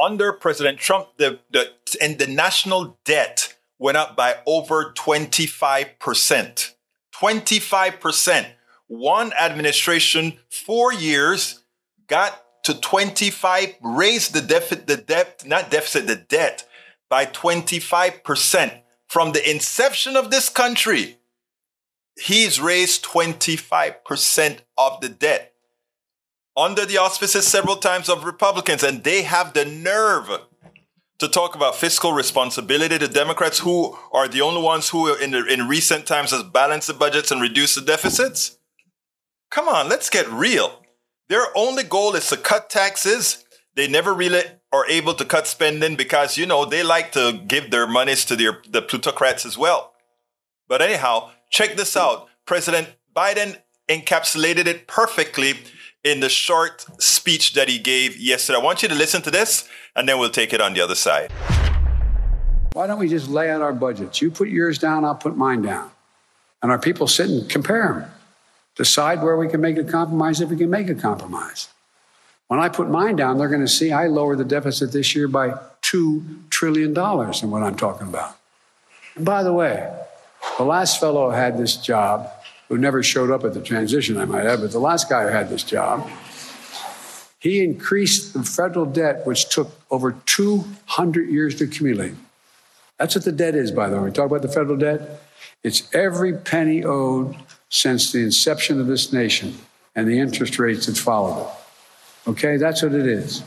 under President Trump, the, the and the national debt went up by over 25%. 25%. One administration, four years, got to 25, raised the deficit, the debt, not deficit, the debt by 25%. From the inception of this country, he's raised 25% of the debt under the auspices several times of Republicans, and they have the nerve to talk about fiscal responsibility. The Democrats, who are the only ones who, in, the, in recent times, has balanced the budgets and reduced the deficits. Come on, let's get real. Their only goal is to cut taxes. They never really are able to cut spending because you know they like to give their monies to their the plutocrats as well. But anyhow, check this out. President Biden encapsulated it perfectly in the short speech that he gave yesterday. I want you to listen to this and then we'll take it on the other side. Why don't we just lay out our budgets? You put yours down, I'll put mine down. And our people sit and compare them. Decide where we can make a compromise if we can make a compromise. When I put mine down, they're going to see I lower the deficit this year by $2 trillion in what I'm talking about. And by the way, the last fellow who had this job who never showed up at the transition, I might add, but the last guy who had this job, he increased the federal debt, which took over 200 years to accumulate. That's what the debt is, by the way. We talk about the federal debt. It's every penny owed since the inception of this nation and the interest rates that followed it. Okay, that's what it is.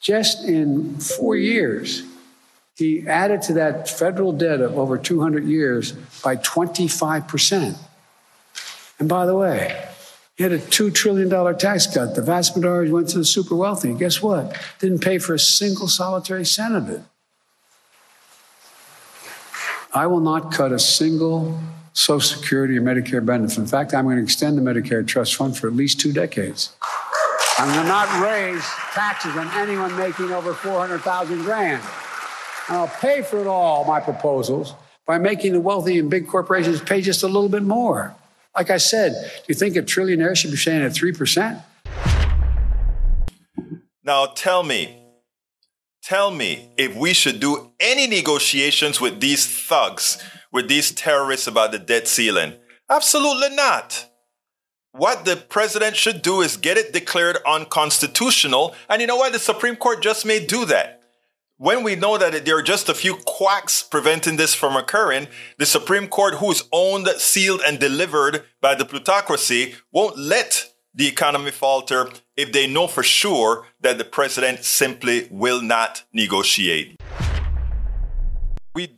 Just in four years, he added to that federal debt of over 200 years by 25%. And by the way, he had a $2 trillion tax cut. The vast majority went to the super wealthy. Guess what? Didn't pay for a single solitary cent of it. I will not cut a single Social Security or Medicare benefit. In fact, I'm going to extend the Medicare Trust Fund for at least two decades. I'm going to not raise taxes on anyone making over 400,000 grand. And I'll pay for it all, my proposals, by making the wealthy and big corporations pay just a little bit more. Like I said, do you think a trillionaire should be staying at 3%? Now tell me, tell me if we should do any negotiations with these thugs, with these terrorists about the debt ceiling. Absolutely not. What the president should do is get it declared unconstitutional. And you know what? The Supreme Court just may do that when we know that there are just a few quacks preventing this from occurring, the Supreme Court, who's owned, sealed, and delivered by the plutocracy, won't let the economy falter if they know for sure that the president simply will not negotiate. We